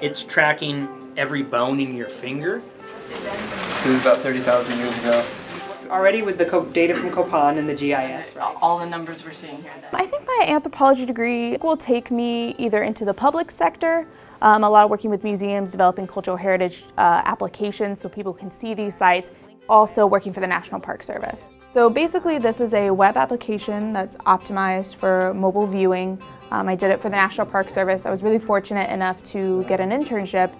It's tracking every bone in your finger. This is about 30,000 years ago. Already with the co- data from Copan and the GIS, right? all the numbers we're seeing here. I think my anthropology degree will take me either into the public sector, um, a lot of working with museums, developing cultural heritage uh, applications so people can see these sites, also working for the National Park Service. So basically this is a web application that's optimized for mobile viewing. Um, I did it for the National Park Service. I was really fortunate enough to get an internship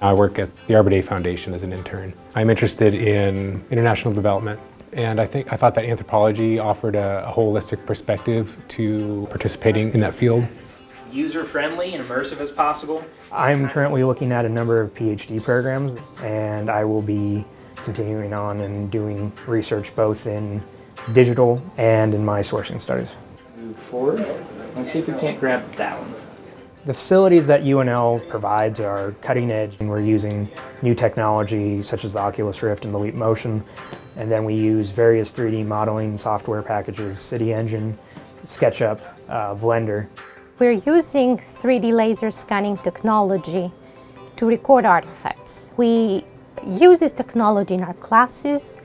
I work at the Arbor Day Foundation as an intern. I'm interested in international development, and I think I thought that anthropology offered a, a holistic perspective to participating in that field. User friendly and immersive as possible. I'm currently looking at a number of PhD programs, and I will be continuing on and doing research both in digital and in my sourcing studies. Move forward. Let's see if we can't grab that one. The facilities that UNL provides are cutting edge, and we're using new technology such as the Oculus Rift and the Leap Motion. And then we use various 3D modeling software packages, City Engine, SketchUp, uh, Blender. We're using 3D laser scanning technology to record artifacts. We use this technology in our classes,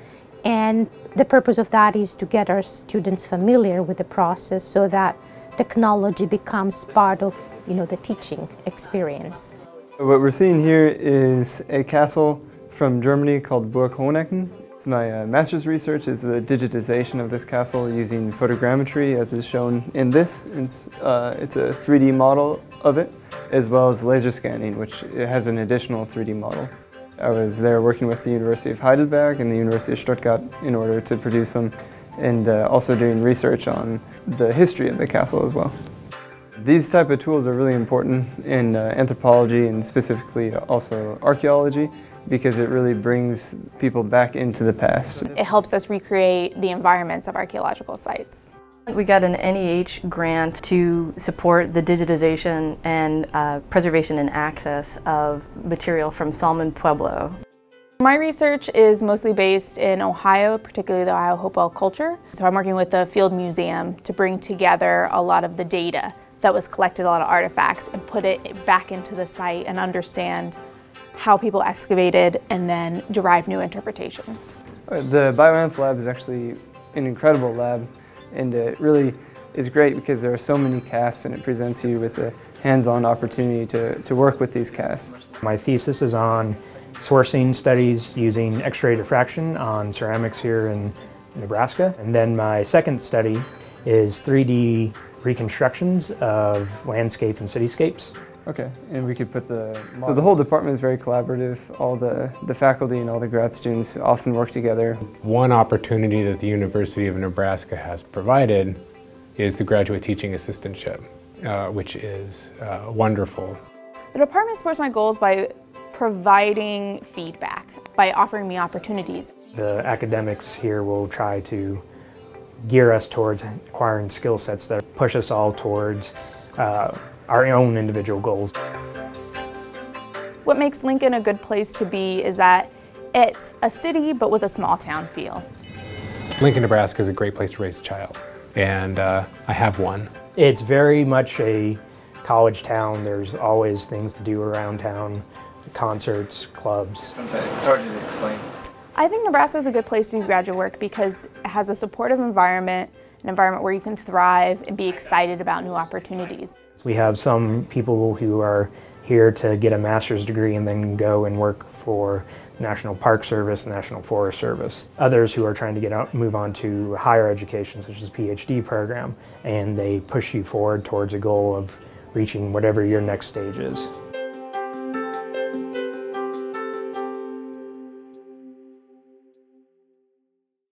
and the purpose of that is to get our students familiar with the process so that technology becomes part of you know, the teaching experience. What we're seeing here is a castle from Germany called Burg Hohenecken. My uh, master's research is the digitization of this castle using photogrammetry as is shown in this. It's, uh, it's a 3D model of it, as well as laser scanning, which has an additional 3D model. I was there working with the University of Heidelberg and the University of Stuttgart in order to produce them and uh, also doing research on the history of the castle as well. These type of tools are really important in uh, anthropology and specifically also archaeology because it really brings people back into the past. It helps us recreate the environments of archaeological sites. We got an NEH grant to support the digitization and uh, preservation and access of material from Salmon Pueblo. My research is mostly based in Ohio, particularly the Ohio Hopewell culture. So I'm working with the Field Museum to bring together a lot of the data that was collected, a lot of artifacts, and put it back into the site and understand how people excavated and then derive new interpretations. Uh, the Bioanth lab is actually an incredible lab and it really is great because there are so many casts and it presents you with a hands-on opportunity to, to work with these casts. My thesis is on sourcing studies using X-ray diffraction on ceramics here in Nebraska. And then my second study is 3D reconstructions of landscape and cityscapes. Okay, and we could put the... So the whole department is very collaborative. All the, the faculty and all the grad students often work together. One opportunity that the University of Nebraska has provided is the graduate teaching assistantship, uh, which is uh, wonderful. The department supports my goals by providing feedback, by offering me opportunities. The academics here will try to gear us towards acquiring skill sets that push us all towards uh, our own individual goals. What makes Lincoln a good place to be is that it's a city but with a small town feel. Lincoln, Nebraska is a great place to raise a child, and uh, I have one. It's very much a college town. There's always things to do around town, concerts, clubs. Sometimes it's hard to explain. I think Nebraska is a good place to do graduate work because it has a supportive environment, an environment where you can thrive and be excited about new opportunities. We have some people who are here to get a master's degree and then go and work for National Park Service, National Forest Service. Others who are trying to get out, move on to higher education, such as a PhD program, and they push you forward towards a goal of reaching whatever your next stage is.